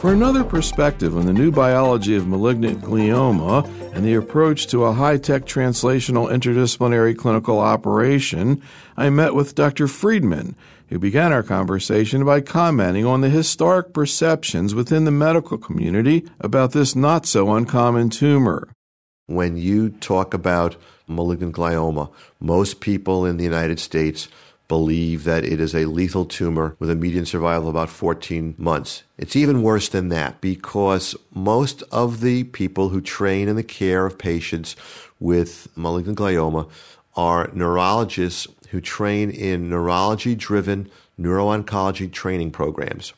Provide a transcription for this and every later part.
For another perspective on the new biology of malignant glioma and the approach to a high tech translational interdisciplinary clinical operation, I met with Dr. Friedman, who began our conversation by commenting on the historic perceptions within the medical community about this not so uncommon tumor. When you talk about malignant glioma, most people in the United States believe that it is a lethal tumor with a median survival of about 14 months. It's even worse than that because most of the people who train in the care of patients with malignant glioma are neurologists who train in neurology driven neuro-oncology training programs.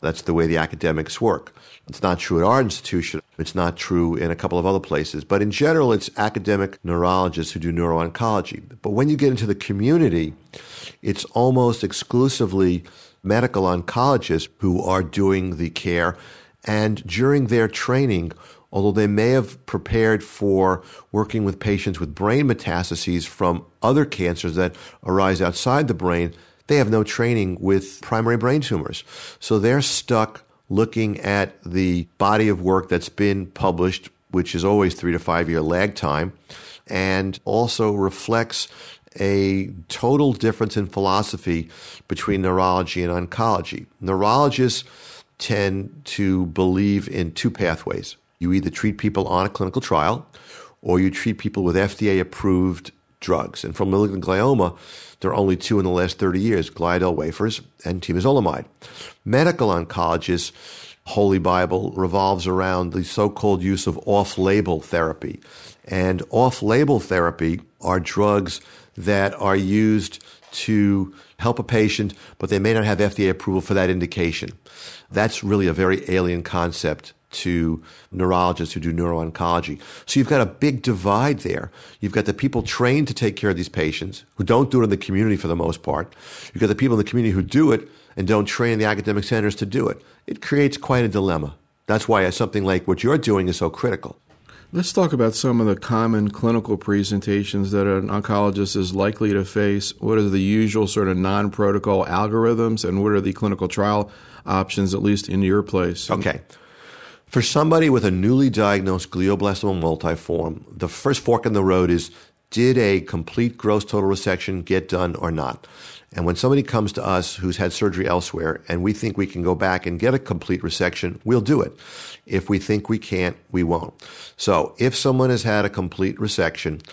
That's the way the academics work. It's not true at our institution. It's not true in a couple of other places. But in general, it's academic neurologists who do neuro-oncology. But when you get into the community, it's almost exclusively medical oncologists who are doing the care. And during their training, although they may have prepared for working with patients with brain metastases from other cancers that arise outside the brain, they have no training with primary brain tumors. So they're stuck looking at the body of work that's been published, which is always three to five year lag time, and also reflects a total difference in philosophy between neurology and oncology. Neurologists tend to believe in two pathways. You either treat people on a clinical trial or you treat people with FDA approved drugs. And for malignant glioma, there are only two in the last 30 years, gliadel wafers and temozolomide. Medical oncologists, Holy Bible revolves around the so-called use of off-label therapy. And off-label therapy are drugs that are used to help a patient, but they may not have FDA approval for that indication. That's really a very alien concept to neurologists who do neuro-oncology. So you've got a big divide there. You've got the people trained to take care of these patients who don't do it in the community for the most part. You've got the people in the community who do it and don't train the academic centers to do it. It creates quite a dilemma. That's why something like what you're doing is so critical. Let's talk about some of the common clinical presentations that an oncologist is likely to face. What are the usual sort of non protocol algorithms, and what are the clinical trial options, at least in your place? Okay. For somebody with a newly diagnosed glioblastoma multiforme, the first fork in the road is did a complete gross total resection get done or not? And when somebody comes to us who's had surgery elsewhere and we think we can go back and get a complete resection, we'll do it. If we think we can't, we won't. So if someone has had a complete resection,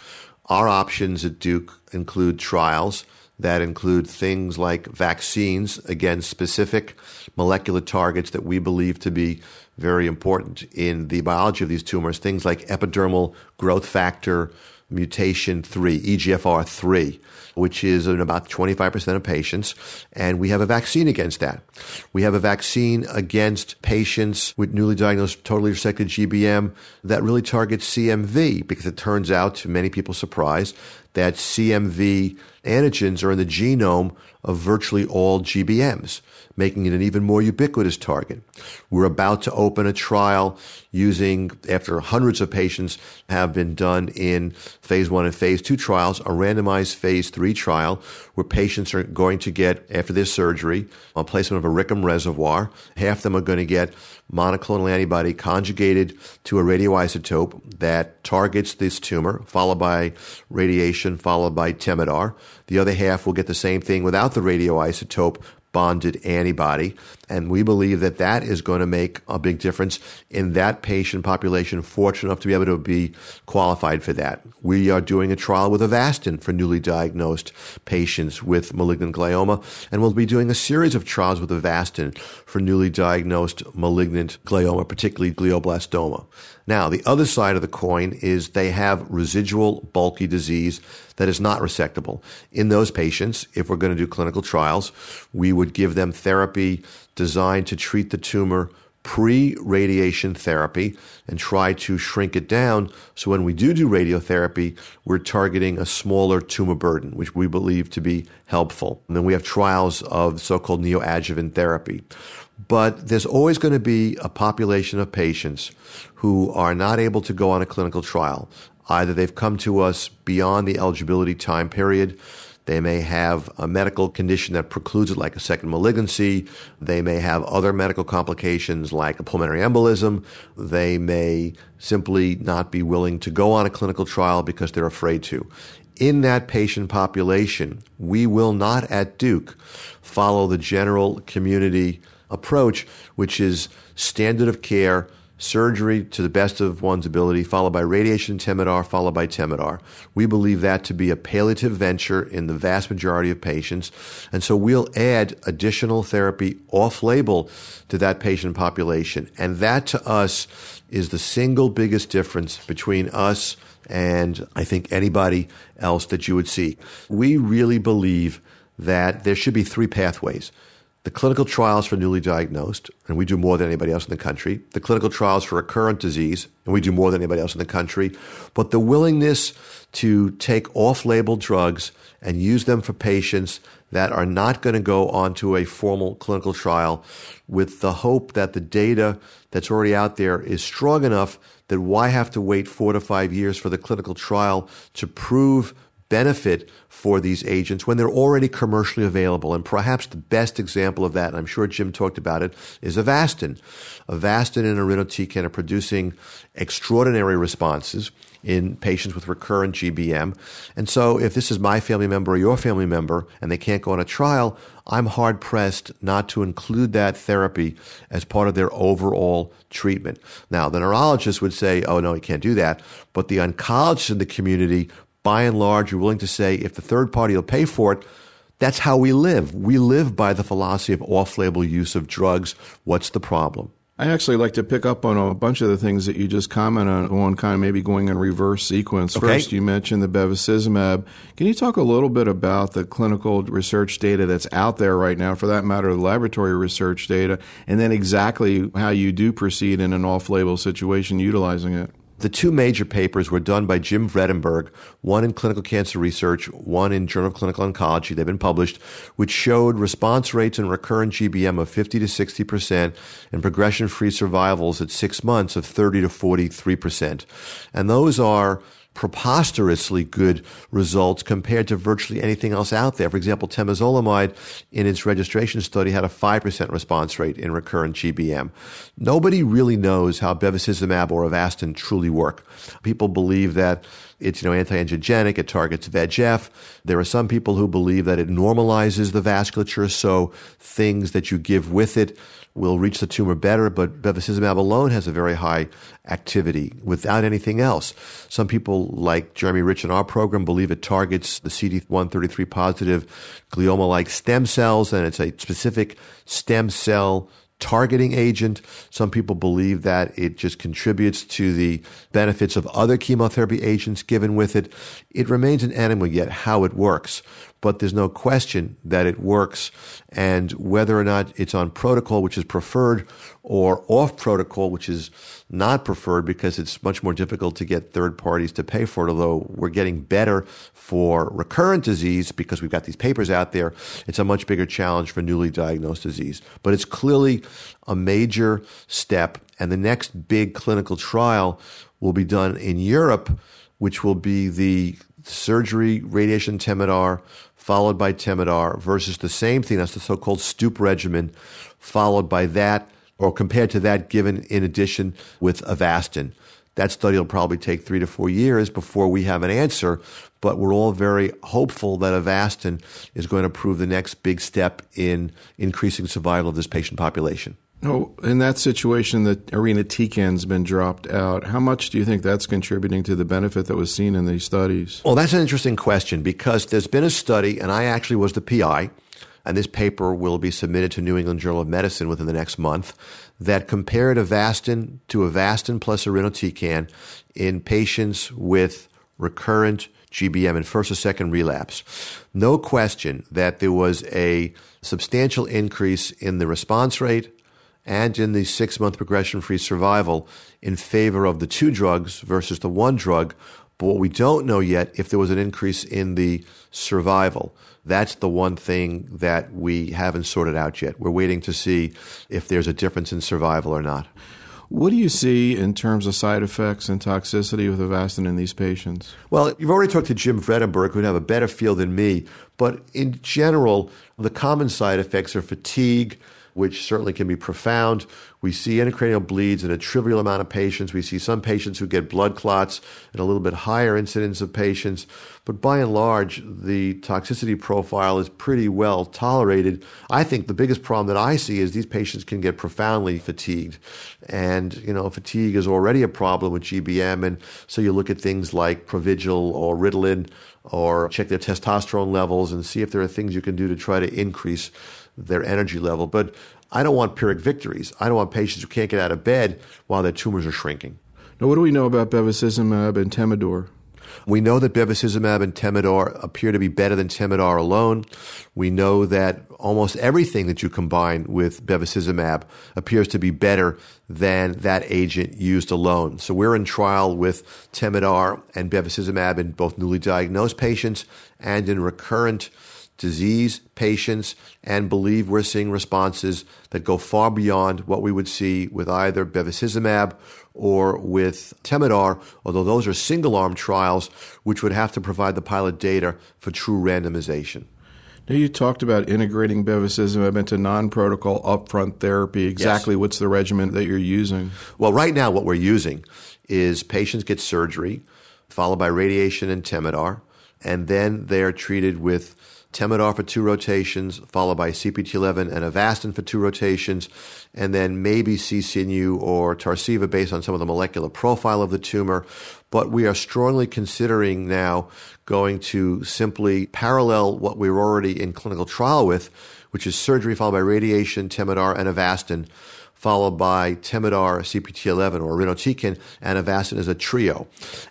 our options at Duke include trials that include things like vaccines against specific molecular targets that we believe to be very important in the biology of these tumors, things like epidermal growth factor mutation 3, EGFR 3, which is in about 25% of patients. And we have a vaccine against that. We have a vaccine against patients with newly diagnosed totally resected GBM that really targets CMV because it turns out, to many people's surprise, that CMV antigens are in the genome of virtually all GBMs making it an even more ubiquitous target. We're about to open a trial using, after hundreds of patients have been done in phase one and phase two trials, a randomized phase three trial where patients are going to get, after their surgery, a placement of a Rickham reservoir. Half of them are going to get monoclonal antibody conjugated to a radioisotope that targets this tumor, followed by radiation, followed by Temodar. The other half will get the same thing without the radioisotope, bonded antibody. And we believe that that is going to make a big difference in that patient population fortunate enough to be able to be qualified for that. We are doing a trial with Avastin for newly diagnosed patients with malignant glioma. And we'll be doing a series of trials with Avastin for newly diagnosed malignant glioma, particularly glioblastoma. Now, the other side of the coin is they have residual bulky disease that is not resectable. In those patients, if we're going to do clinical trials, we would give them therapy designed to treat the tumor pre radiation therapy and try to shrink it down. So when we do do radiotherapy, we're targeting a smaller tumor burden, which we believe to be helpful. And then we have trials of so called neoadjuvant therapy. But there's always going to be a population of patients who are not able to go on a clinical trial. Either they've come to us beyond the eligibility time period, They may have a medical condition that precludes it, like a second malignancy. They may have other medical complications like a pulmonary embolism. They may simply not be willing to go on a clinical trial because they're afraid to. In that patient population, we will not at Duke follow the general community approach, which is standard of care surgery to the best of one's ability, followed by radiation Temodar, followed by Temodar. We believe that to be a palliative venture in the vast majority of patients. And so we'll add additional therapy off label to that patient population. And that to us is the single biggest difference between us and I think anybody else that you would see. We really believe that there should be three pathways the clinical trials for newly diagnosed, and we do more than anybody else in the country, the clinical trials for recurrent disease, and we do more than anybody else in the country, but the willingness to take off label drugs and use them for patients that are not going to go onto a formal clinical trial with the hope that the data that's already out there is strong enough that why have to wait four to five years for the clinical trial to prove benefit for these agents when they're already commercially available. And perhaps the best example of that, and I'm sure Jim talked about it, is Avastin. Avastin and irinotecan are producing extraordinary responses in patients with recurrent GBM. And so if this is my family member or your family member and they can't go on a trial, I'm hard pressed not to include that therapy as part of their overall treatment. Now, the neurologist would say, oh, no, you can't do that. But the oncologists in the community by and large, you're willing to say if the third party will pay for it, that's how we live. We live by the philosophy of off label use of drugs. What's the problem? I actually like to pick up on a bunch of the things that you just commented on, kind of maybe going in reverse sequence. Okay. First, you mentioned the bevacizumab. Can you talk a little bit about the clinical research data that's out there right now, for that matter, the laboratory research data, and then exactly how you do proceed in an off label situation utilizing it? The two major papers were done by Jim Vredenburgh, one in clinical cancer research, one in Journal of Clinical Oncology. They've been published, which showed response rates in recurrent GBM of 50 to 60% and progression free survivals at six months of 30 to 43%. And those are preposterously good results compared to virtually anything else out there. For example, temozolomide in its registration study had a 5% response rate in recurrent GBM. Nobody really knows how bevacizumab or Avastin truly work. People believe that it's you know anti-angiogenic. It targets VEGF. There are some people who believe that it normalizes the vasculature, so things that you give with it will reach the tumor better, but bevacizumab alone has a very high activity without anything else. Some people, like Jeremy Rich in our program, believe it targets the CD133 positive glioma like stem cells, and it's a specific stem cell targeting agent. Some people believe that it just contributes to the benefits of other chemotherapy agents given with it. It remains an enigma yet how it works but there's no question that it works. And whether or not it's on protocol, which is preferred, or off protocol, which is not preferred because it's much more difficult to get third parties to pay for it, although we're getting better for recurrent disease because we've got these papers out there. It's a much bigger challenge for newly diagnosed disease. But it's clearly a major step. And the next big clinical trial will be done in Europe, which will be the surgery, radiation, Temodar, followed by Temodar, versus the same thing, that's the so called Stupp regimen, followed by that, or compared to that given in addition with Avastin. That study will probably take three to four years before we have an answer, but we're all very hopeful that Avastin is going to prove the next big step in increasing survival of this patient population. Oh, in that situation, the arena irinotecan's been dropped out. How much do you think that's contributing to the benefit that was seen in these studies? Well, that's an interesting question because there's been a study, and I actually was the PI, and this paper will be submitted to New England Journal of Medicine within the next month, that compared Avastin to Avastin plus irinotecan in patients with recurrent GBM in first or second relapse. No question that there was a substantial increase in the response rate and in the six month progression free survival in favor of the two drugs versus the one drug. But what we don't know yet if there was an increase in the survival. That's the one thing that we haven't sorted out yet. We're waiting to see if there's a difference in survival or not. What do you see in terms of side effects and toxicity with Avastin in these patients? Well, you've already talked to Jim Vredenburgh, who'd have a better feel than me. But in general, the common side effects are fatigue, which certainly can be profound. We see intracranial bleeds in a trivial amount of patients. We see some patients who get blood clots and a little bit higher incidence of patients. But by and large, the toxicity profile is pretty well tolerated. I think the biggest problem that I see is these patients can get profoundly fatigued. And, you know, fatigue is already a problem with GBM. And so you look at things like Provigil or Ritalin or check their testosterone levels and see if there are things you can do to try to increase their energy level. But I don't want Pyrrhic victories. I don't want patients who can't get out of bed while their tumors are shrinking. Now, what do we know about bevacizumab and Temodar? We know that bevacizumab and Temodar appear to be better than Temodar alone. We know that almost everything that you combine with bevacizumab appears to be better than that agent used alone. So we're in trial with Temodar and bevacizumab in both newly diagnosed patients and in recurrent disease patients and believe we're seeing responses that go far beyond what we would see with either bevacizumab or with Temodar, although those are single arm trials which would have to provide the pilot data for true randomization. Now, you talked about integrating bevacizumab into non protocol upfront therapy. Exactly yes. what's the regimen that you're using? Well, right now, what we're using is patients get surgery, followed by radiation and Temodar, and then they're treated with Temodar for two rotations, followed by CPT11 and Avastin for two rotations, and then maybe CCNU or Tarceva based on some of the molecular profile of the tumor. But we are strongly considering now going to simply parallel what we are already in clinical trial with, which is surgery followed by radiation, Temodar, and Avastin followed by Temodar, CPT11, or irinotecan, and Avastin as a trio.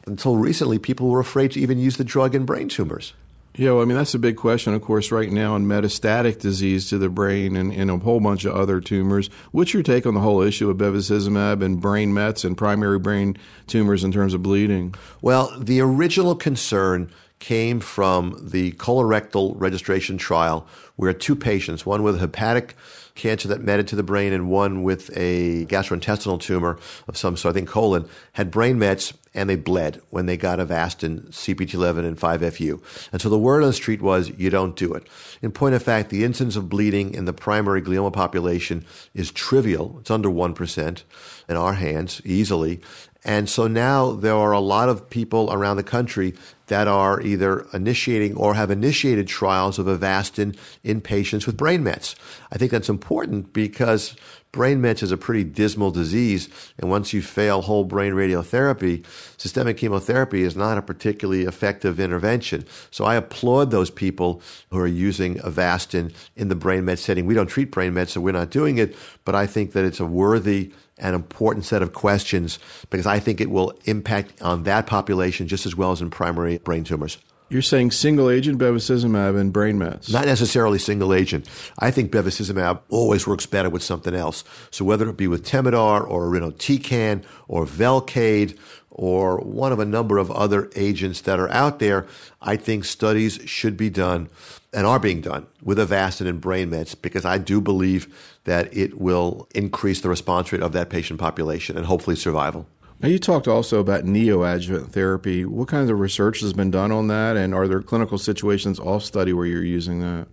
Until recently, people were afraid to even use the drug in brain tumors. Yeah, well, I mean, that's a big question, of course, right now in metastatic disease to the brain and, and, a whole bunch of other tumors. What's your take on the whole issue of bevacizumab and brain mets and primary brain tumors in terms of bleeding? Well, the original concern came from the colorectal registration trial where two patients, one with hepatic cancer that met into the brain and one with a gastrointestinal tumor of some sort, I think colon, had brain mets and they bled when they got Avastin, CPT11, and 5FU. And so the word on the street was, you don't do it. In point of fact, the incidence of bleeding in the primary glioma population is trivial. It's under 1% in our hands, easily. And so now there are a lot of people around the country that are either initiating or have initiated trials of Avastin in patients with brain mets. I think that's important because brain mets is a pretty dismal disease. And once you fail whole brain radiotherapy, systemic chemotherapy is not a particularly effective intervention. So I applaud those people who are using Avastin in the brain met setting. We don't treat brain mets, so we're not doing it, but I think that it's a worthy an important set of questions because I think it will impact on that population just as well as in primary brain tumors. You're saying single agent bevacizumab in brain mets? Not necessarily single agent. I think bevacizumab always works better with something else. So whether it be with Temodar or irinotecan or Velcade or one of a number of other agents that are out there, I think studies should be done and are being done with Avastin and brain mets because I do believe that it will increase the response rate of that patient population and hopefully survival. Now, you talked also about neoadjuvant therapy. What kinds of research has been done on that, and are there clinical situations off study where you're using that?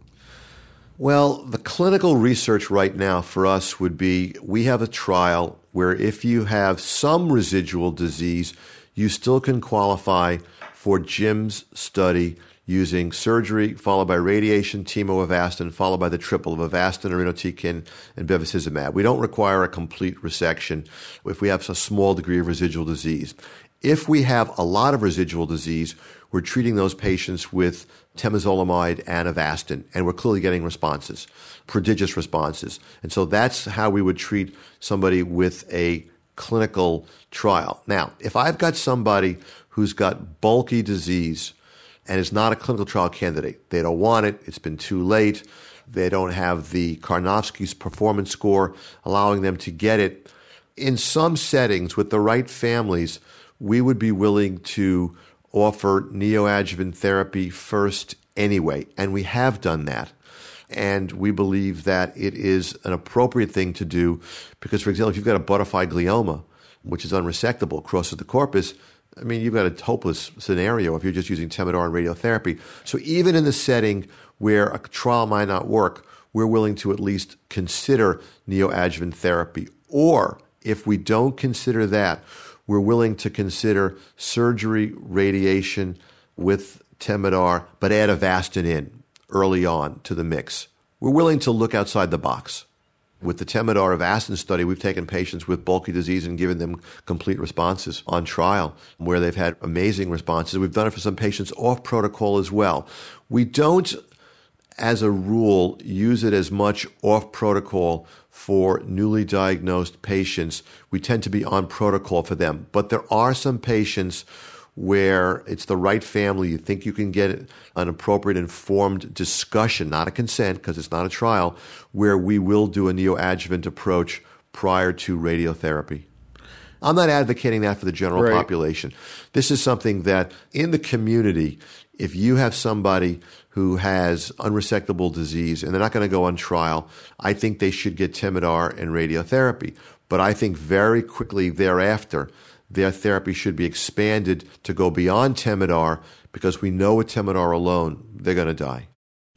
Well, the clinical research right now for us would be we have a trial where if you have some residual disease, you still can qualify for Jim's study using surgery followed by radiation, chemo, Avastin, followed by the triple of Avastin, irinotecan, and bevacizumab. We don't require a complete resection if we have a small degree of residual disease. If we have a lot of residual disease, we're treating those patients with temozolomide and Avastin, and we're clearly getting responses, prodigious responses. And so that's how we would treat somebody with a clinical trial. Now, if I've got somebody who's got bulky disease, and is not a clinical trial candidate. They don't want it. It's been too late. They don't have the Karnofsky's performance score allowing them to get it. In some settings with the right families, we would be willing to offer neoadjuvant therapy first anyway, and we have done that. And we believe that it is an appropriate thing to do because, for example, if you've got a butterfly glioma, which is unresectable, crosses the corpus, I mean, you've got a hopeless scenario if you're just using Temodar and radiotherapy. So even in the setting where a trial might not work, we're willing to at least consider neoadjuvant therapy. Or if we don't consider that, we're willing to consider surgery, radiation with Temodar, but add Avastin in early on to the mix. We're willing to look outside the box. With the Temodar Avastin study, we've taken patients with bulky disease and given them complete responses on trial where they've had amazing responses. We've done it for some patients off protocol as well. We don't, as a rule, use it as much off protocol for newly diagnosed patients. We tend to be on protocol for them. But there are some patients where it's the right family. You think you can get an appropriate informed discussion, not a consent because it's not a trial, where we will do a neoadjuvant approach prior to radiotherapy. I'm not advocating that for the general right. population. This is something that in the community, if you have somebody who has unresectable disease and they're not going to go on trial, I think they should get Temodar and radiotherapy. But I think very quickly thereafter, their therapy should be expanded to go beyond Temodar because we know with Temodar alone, they're going to die.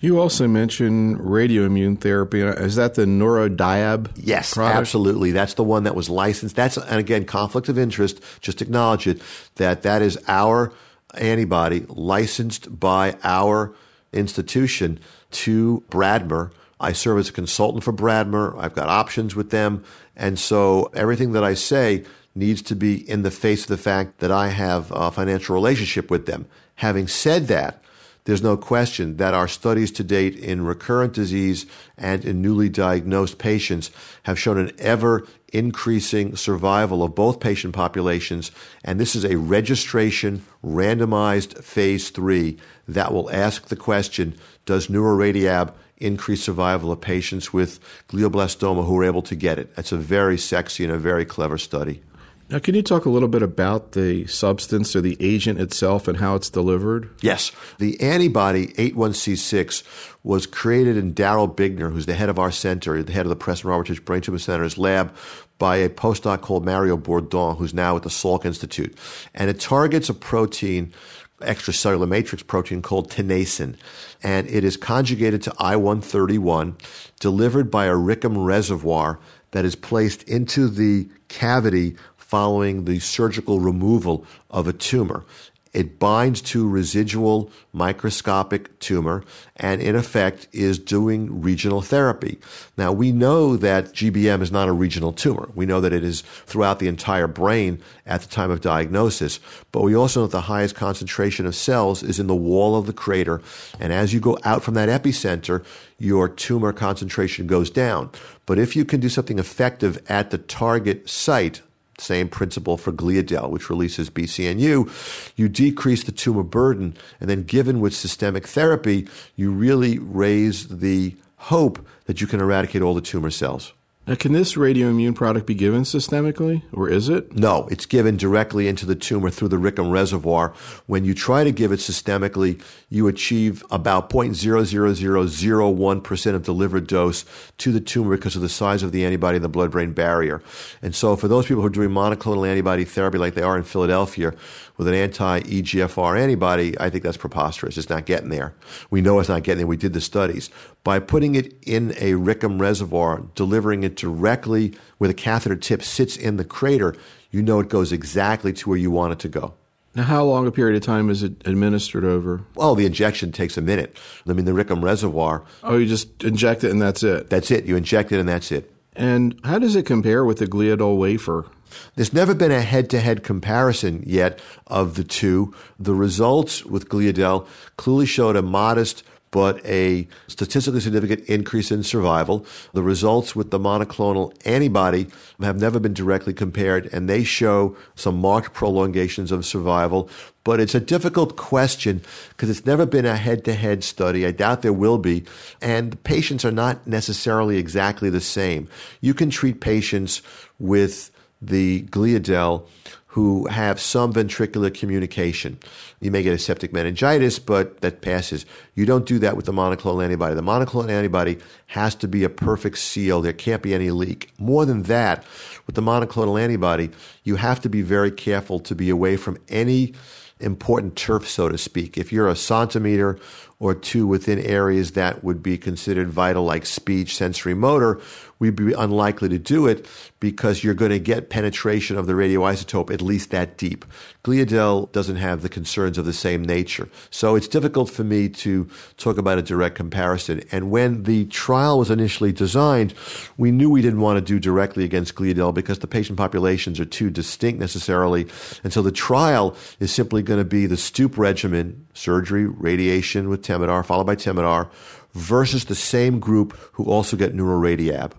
You also mentioned radioimmune therapy. Is that the Neuradiab? Yes, product? absolutely. That's the one that was licensed. That's and again conflict of interest. Just acknowledge it that that is our antibody licensed by our institution to Bradmer. I serve as a consultant for Bradmer. I've got options with them, and so everything that I say needs to be in the face of the fact that I have a financial relationship with them. Having said that, there's no question that our studies to date in recurrent disease and in newly diagnosed patients have shown an ever increasing survival of both patient populations. And this is a registration randomized phase three that will ask the question Does Neuroradiab increase survival of patients with glioblastoma who are able to get it? That's a very sexy and a very clever study. Now, can you talk a little bit about the substance or the agent itself and how it's delivered? Yes. The antibody 81C6 was created in Darell Bigner, who's the head of our center, the head of the Preston Roberts Brain Tumor Center's lab, by a postdoc called Mario Bourdon, who's now at the Salk Institute. And it targets a protein extracellular matrix protein called tenascin. And it is conjugated to I 131, delivered by a Rickham reservoir that is placed into the cavity following the surgical removal of a tumor. It binds to residual microscopic tumor and, in effect, is doing regional therapy. Now, we know that GBM is not a regional tumor. We know that it is throughout the entire brain at the time of diagnosis, but we also know that the highest concentration of cells is in the wall of the crater. And as you go out from that epicenter, your tumor concentration goes down. But if you can do something effective at the target site, same principle for gliadel, which releases BCNU. You decrease the tumor burden, and then given with systemic therapy, you really raise the hope that you can eradicate all the tumor cells. Now, can this radioimmune product be given systemically, or is it? No, it's given directly into the tumor through the Rickham reservoir. When you try to give it systemically, you achieve about 0.00001% of delivered dose to the tumor because of the size of the antibody in the blood brain barrier. And so, for those people who are doing monoclonal antibody therapy like they are in Philadelphia, with an anti EGFR antibody, I think that's preposterous. It's not getting there. We know it's not getting there. We did the studies. By putting it in a Rickham reservoir, delivering it directly where the catheter tip sits in the crater, you know it goes exactly to where you want it to go. Now, how long a period of time is it administered over? Well, the injection takes a minute. I mean, the Rickham reservoir. Oh, you just inject it and that's it? That's it. You inject it and that's it. And how does it compare with the gliadel wafer? There's never been a head to head comparison yet of the two. The results with gliadel clearly showed a modest but a statistically significant increase in survival. The results with the monoclonal antibody have never been directly compared, and they show some marked prolongations of survival. But it's a difficult question because it's never been a head to head study. I doubt there will be. And patients are not necessarily exactly the same. You can treat patients with the gliadel who have some ventricular communication. You may get aseptic meningitis, but that passes. You don't do that with the monoclonal antibody. The monoclonal antibody has to be a perfect seal. There can't be any leak. More than that, with the monoclonal antibody, you have to be very careful to be away from any important turf, so to speak. If you're a centimeter or two within areas that would be considered vital, like speech, sensory motor, we'd be unlikely to do it because you're going to get penetration of the radioisotope at least that deep. Gliadel doesn't have the concerns of the same nature. So it's difficult for me to talk about a direct comparison. And when the trial was initially designed, we knew we didn't want to do directly against Gliadel because the patient populations are too distinct necessarily. And so the trial is simply going to be the Stupp regimen, surgery, radiation with Temodar, followed by Temodar, versus the same group who also get neuroradiab.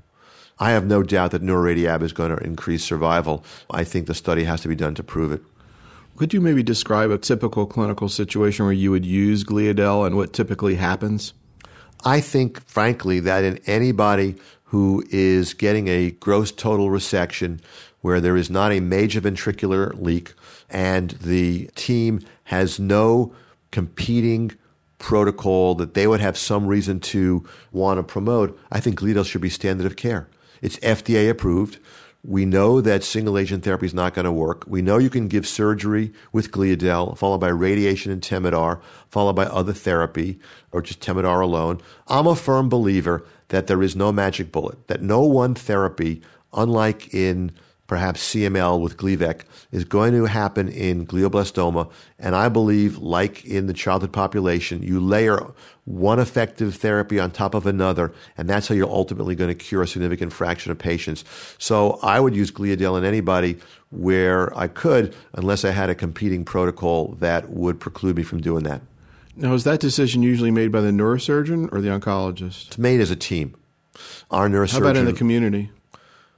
I have no doubt that neuroradiab is going to increase survival. I think the study has to be done to prove it. Could you maybe describe a typical clinical situation where you would use Gliadel and what typically happens? I think, frankly, that in anybody who is getting a gross total resection where there is not a major ventricular leak and the team has no competing protocol that they would have some reason to want to promote, I think Gliadel should be standard of care. It's FDA approved. We know that single agent therapy is not going to work. We know you can give surgery with Gliadel, followed by radiation and Temodar, followed by other therapy, or just Temodar alone. I'm a firm believer that there is no magic bullet, that no one therapy, unlike in perhaps CML with Gleevec, is going to happen in glioblastoma. And I believe, like in the childhood population, you layer one effective therapy on top of another, and that's how you're ultimately going to cure a significant fraction of patients. So I would use Gliadel in anybody where I could, unless I had a competing protocol that would preclude me from doing that. Now, is that decision usually made by the neurosurgeon or the oncologist? It's made as a team. Our neurosurgeon. How about in the community?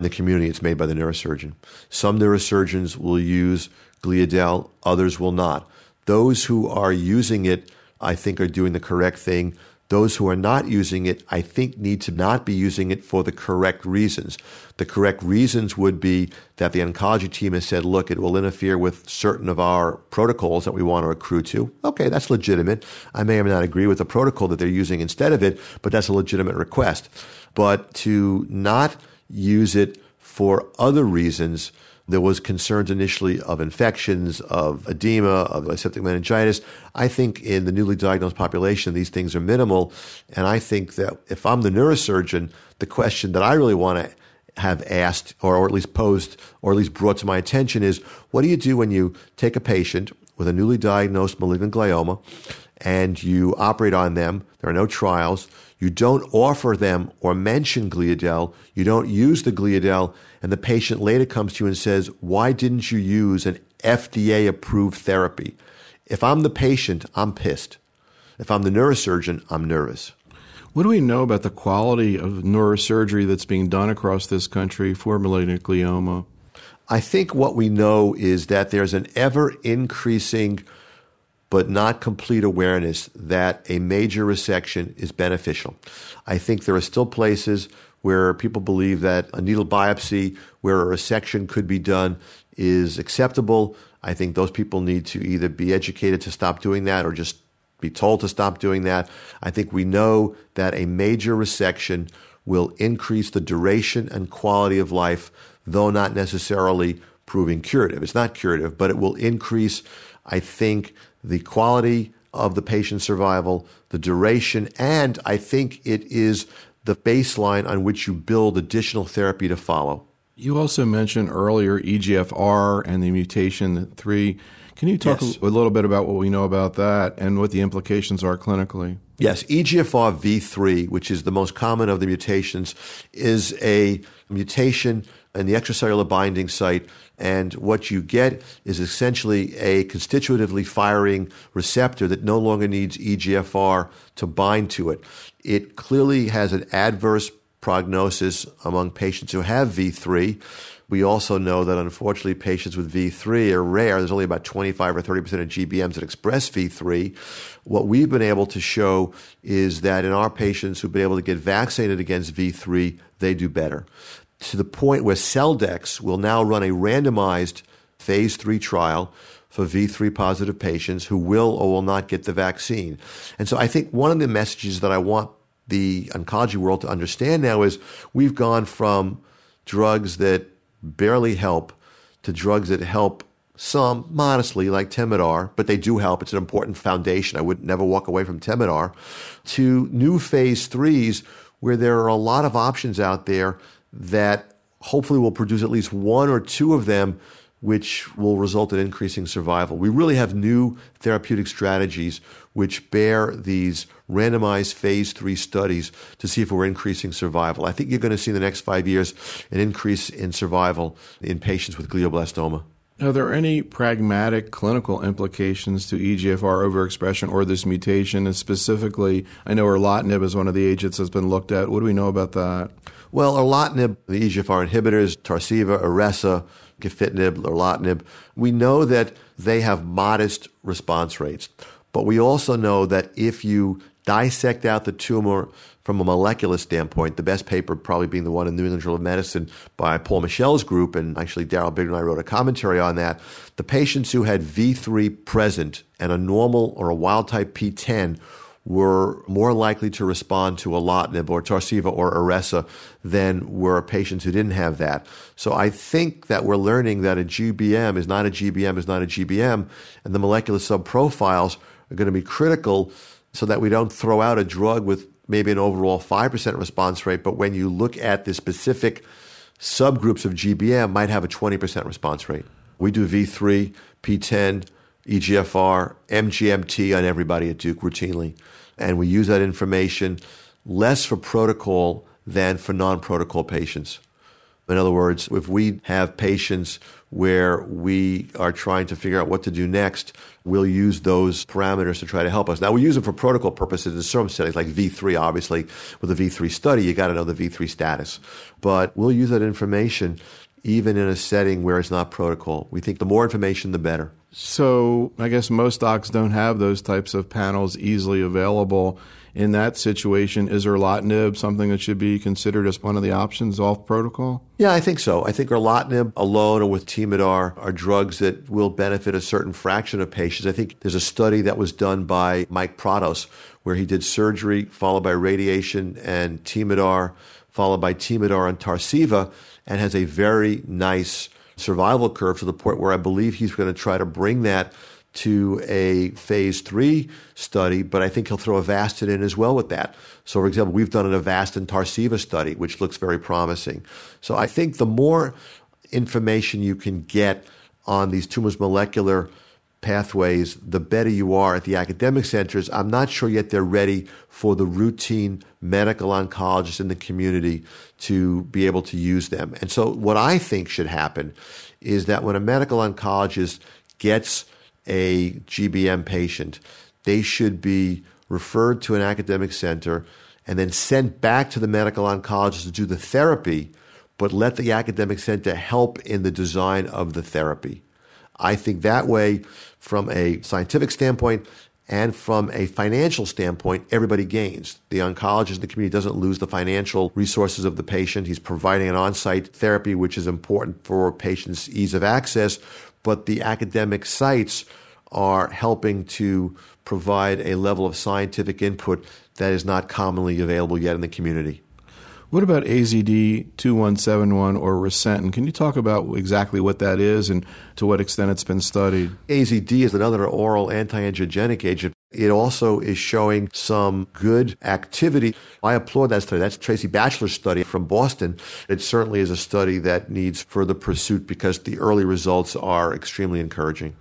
In the community, it's made by the neurosurgeon. Some neurosurgeons will use Gliadel, others will not. Those who are using it, I think, are doing the correct thing. Those who are not using it, I think, need to not be using it for the correct reasons. The correct reasons would be that the oncology team has said, look, it will interfere with certain of our protocols that we want to accrue to. Okay, that's legitimate. I may or may not agree with the protocol that they're using instead of it, but that's a legitimate request. But to not use it for other reasons. There was concerns initially of infections, of edema, of septic meningitis. I think in the newly diagnosed population, these things are minimal. And I think that if I'm the neurosurgeon, the question that I really want to have asked or, or at least posed or at least brought to my attention is what do you do when you take a patient with a newly diagnosed malignant glioma and you operate on them? There are no trials. You don't offer them or mention Gliadel. You don't use the Gliadel. And the patient later comes to you and says, Why didn't you use an FDA approved therapy? If I'm the patient, I'm pissed. If I'm the neurosurgeon, I'm nervous. What do we know about the quality of neurosurgery that's being done across this country for malignant glioma? I think what we know is that there's an ever increasing but not complete awareness that a major resection is beneficial. I think there are still places where people believe that a needle biopsy where a resection could be done is acceptable. I think those people need to either be educated to stop doing that or just be told to stop doing that. I think we know that a major resection will increase the duration and quality of life, though not necessarily proving curative. It's not curative, but it will increase, I think, the quality of the patient survival, the duration, and I think it is the baseline on which you build additional therapy to follow. You also mentioned earlier EGFR and the mutation 3. Can you talk yes. a little bit about what we know about that and what the implications are clinically? Yes, EGFR V3, which is the most common of the mutations, is a mutation in the extracellular binding site. And what you get is essentially a constitutively firing receptor that no longer needs EGFR to bind to it. It clearly has an adverse prognosis among patients who have V3. We also know that unfortunately patients with V3 are rare. There's only about 25 or 30% of GBMs that express V3. What we've been able to show is that in our patients who've been able to get vaccinated against V3, they do better to the point where Celldex will now run a randomized phase three trial for V3 positive patients who will or will not get the vaccine. And so I think one of the messages that I want the oncology world to understand now is we've gone from drugs that barely help to drugs that help some modestly, like Temodar, but they do help. It's an important foundation. I would never walk away from Temodar. To new phase threes, where there are a lot of options out there that hopefully will produce at least one or two of them which will result in increasing survival. We really have new therapeutic strategies which bear these randomized phase three studies to see if we're increasing survival. I think you're going to see in the next five years an increase in survival in patients with glioblastoma. Are there any pragmatic clinical implications to EGFR overexpression or this mutation? And specifically, I know erlotinib is one of the agents that's been looked at. What do we know about that? Well, erlotinib, the EGFR inhibitors, Tarceva, Iressa, gefitinib, erlotinib, we know that they have modest response rates. But we also know that if you dissect out the tumor from a molecular standpoint, the best paper probably being the one in New England Journal of Medicine by Paul Mischel's group, and actually Darell Bigner and I wrote a commentary on that. The patients who had V3 present and a normal or a wild type PTEN were more likely to respond to erlotinib or Tarceva or Iressa than were patients who didn't have that. So I think that we're learning that a GBM is not a GBM is not a GBM, and the molecular subprofiles are going to be critical so that we don't throw out a drug with maybe an overall 5% response rate, but when you look at the specific subgroups of GBM, might have a 20% response rate. We do V3, PTEN, EGFR, MGMT on everybody at Duke routinely. And we use that information less for protocol than for non protocol patients. In other words, if we have patients where we are trying to figure out what to do next, we'll use those parameters to try to help us. Now, we use them for protocol purposes in some settings, like V3, obviously. With a V3 study, you got to know the V3 status. But we'll use that information even in a setting where it's not protocol. We think the more information, the better. So I guess most docs don't have those types of panels easily available. In that situation, is erlotinib something that should be considered as one of the options off protocol? Yeah, I think so. I think erlotinib alone or with Temodar are drugs that will benefit a certain fraction of patients. I think there's a study that was done by Mike Prados where he did surgery followed by radiation and Temodar followed by Temodar and Tarceva and has a very nice survival curve to the point where I believe he's going to try to bring that to a phase three study, but I think he'll throw Avastin in as well with that. So, for example, we've done an Avastin Tarceva study, which looks very promising. So, I think the more information you can get on these tumors molecular pathways, the better you are at the academic centers. I'm not sure yet they're ready for the routine medical oncologist in the community to be able to use them. And so, what I think should happen is that when a medical oncologist gets a GBM patient, they should be referred to an academic center and then sent back to the medical oncologist to do the therapy, but let the academic center help in the design of the therapy. I think that way, from a scientific standpoint and from a financial standpoint, everybody gains. The oncologist in the community doesn't lose the financial resources of the patient. He's providing an on site therapy, which is important for patients' ease of access, but the academic sites are helping to provide a level of scientific input that is not commonly available yet in the community. What about AZD 2171 or Recentin? Can you talk about exactly what that is and to what extent it's been studied? AZD is another oral anti angiogenic agent. It also is showing some good activity. I applaud that study. That's Tracy Batchelor's study from Boston. It certainly is a study that needs further pursuit because the early results are extremely encouraging.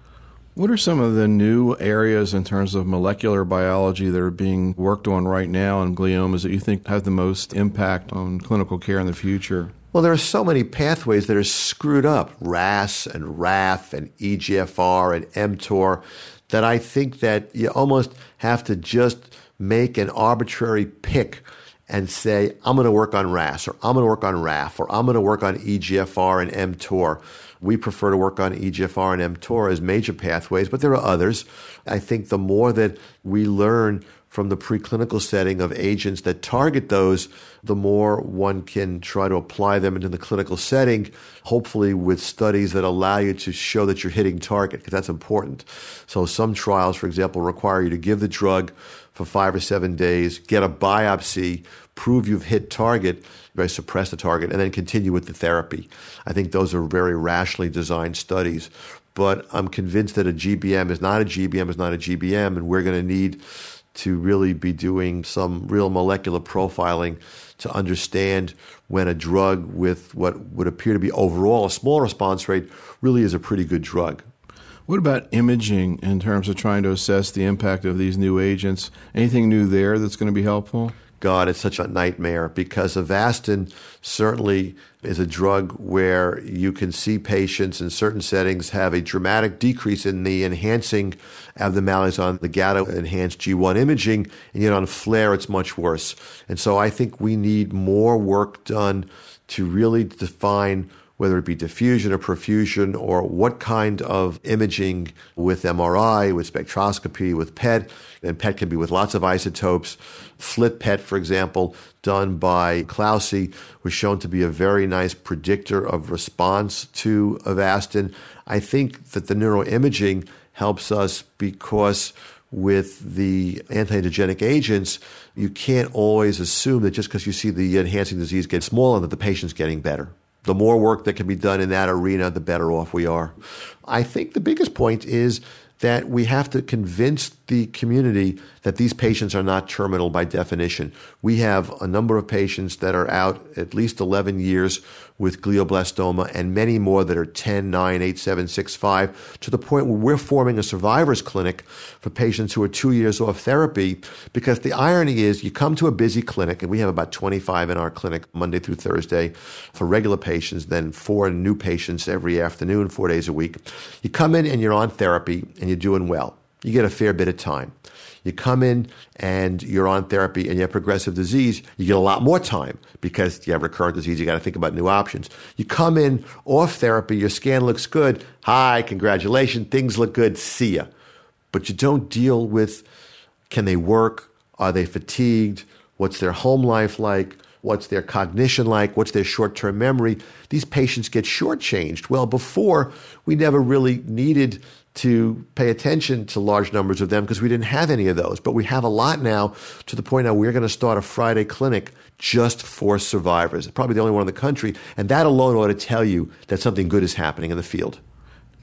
What are some of the new areas in terms of molecular biology that are being worked on right now in gliomas that you think have the most impact on clinical care in the future? Well, there are so many pathways that are screwed up RAS and RAF and EGFR and mTOR that I think that you almost have to just make an arbitrary pick and say, I'm going to work on RAS or I'm going to work on RAF or I'm going to work on EGFR and mTOR. We prefer to work on EGFR and mTOR as major pathways, but there are others. I think the more that we learn from the preclinical setting of agents that target those, the more one can try to apply them into the clinical setting, hopefully with studies that allow you to show that you're hitting target, because that's important. So some trials, for example, require you to give the drug for five or seven days, get a biopsy, prove you've hit target, by suppress the target, and then continue with the therapy. I think those are very rationally designed studies. But I'm convinced that a GBM is not a GBM is not a GBM, and we're going to need to really be doing some real molecular profiling to understand when a drug with what would appear to be overall a small response rate really is a pretty good drug. What about imaging in terms of trying to assess the impact of these new agents? Anything new there that's going to be helpful? God, it's such a nightmare because Avastin certainly is a drug where you can see patients in certain settings have a dramatic decrease in the enhancing abnormalities on the GATA enhanced G1 imaging, and yet on FLAIR it's much worse. And so I think we need more work done to really define whether it be diffusion or perfusion or what kind of imaging with MRI, with spectroscopy, with PET. And PET can be with lots of isotopes. FLT PET, for example, done by Cloughesy, was shown to be a very nice predictor of response to Avastin. I think that the neuroimaging helps us because with the anti-angiogenic agents, you can't always assume that just because you see the enhancing disease get smaller that the patient's getting better the more work that can be done in that arena, the better off we are. I think the biggest point is that we have to convince the community that these patients are not terminal by definition. We have a number of patients that are out at least 11 years with glioblastoma and many more that are 10, 9, 8, 7, 6, 5 to the point where we're forming a survivors clinic for patients who are two years off therapy because the irony is you come to a busy clinic and we have about 25 in our clinic Monday through Thursday for regular patients, then four new patients every afternoon, four days a week. You come in and you're on therapy and you're doing well. You get a fair bit of time. You come in and you're on therapy and you have progressive disease, you get a lot more time because you have recurrent disease. You got to think about new options. You come in off therapy, your scan looks good. Hi, congratulations, things look good. See ya. But you don't deal with can they work? Are they fatigued? What's their home life like? What's their cognition like? What's their short term memory? These patients get shortchanged. Well, before, we never really needed to pay attention to large numbers of them because we didn't have any of those. But we have a lot now to the point now we're going to start a Friday clinic just for survivors. Probably the only one in the country. And that alone ought to tell you that something good is happening in the field.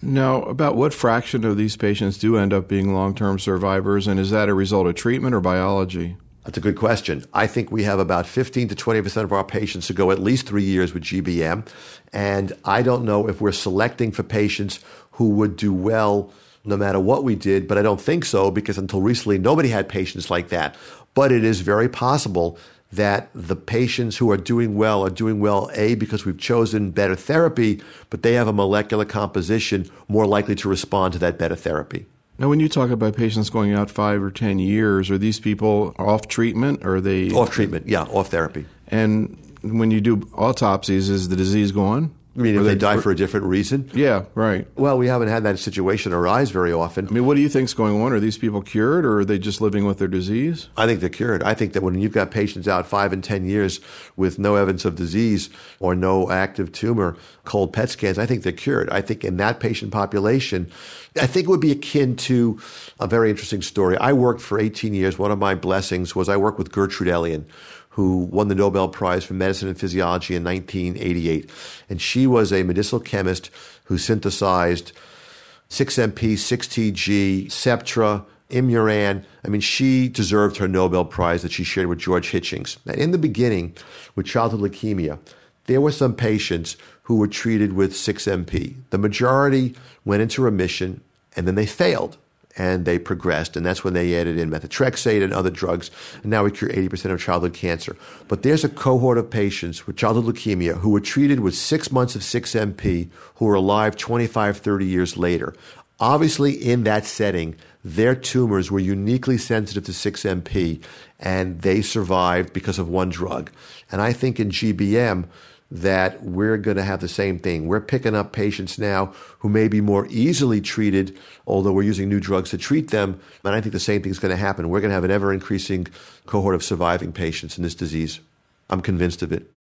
Now, about what fraction of these patients do end up being long term survivors, and is that a result of treatment or biology? That's a good question. I think we have about 15 to 20% of our patients who go at least three years with GBM. And I don't know if we're selecting for patients who would do well no matter what we did, but I don't think so because until recently, nobody had patients like that. But it is very possible that the patients who are doing well are doing well, A, because we've chosen better therapy, but they have a molecular composition more likely to respond to that better therapy. Now, when you talk about patients going out five or 10 years, are these people off treatment or are they? Off treatment, yeah, off therapy. And when you do autopsies, is the disease gone? I mean, if they, they die for a different reason? Yeah, right. Well, we haven't had that situation arise very often. I mean, what do you think's going on? Are these people cured, or are they just living with their disease? I think they're cured. I think that when you've got patients out five and ten years with no evidence of disease or no active tumor, cold PET scans, I think they're cured. I think in that patient population, I think it would be akin to a very interesting story. I worked for 18 years. One of my blessings was I worked with Gertrude Elion who won the Nobel Prize for Medicine and Physiology in 1988. And she was a medicinal chemist who synthesized 6MP, 6TG, Septra, Imuran. I mean, she deserved her Nobel Prize that she shared with George Hitchings. Now, in the beginning, with childhood leukemia, there were some patients who were treated with 6MP. The majority went into remission and then they failed and they progressed. And that's when they added in methotrexate and other drugs. And now we cure 80% of childhood cancer. But there's a cohort of patients with childhood leukemia who were treated with six months of 6MP who are alive 25, 30 years later. Obviously, in that setting, their tumors were uniquely sensitive to 6MP and they survived because of one drug. And I think in GBM, that we're going to have the same thing. We're picking up patients now who may be more easily treated, although we're using new drugs to treat them. And I think the same thing is going to happen. We're going to have an ever increasing cohort of surviving patients in this disease. I'm convinced of it.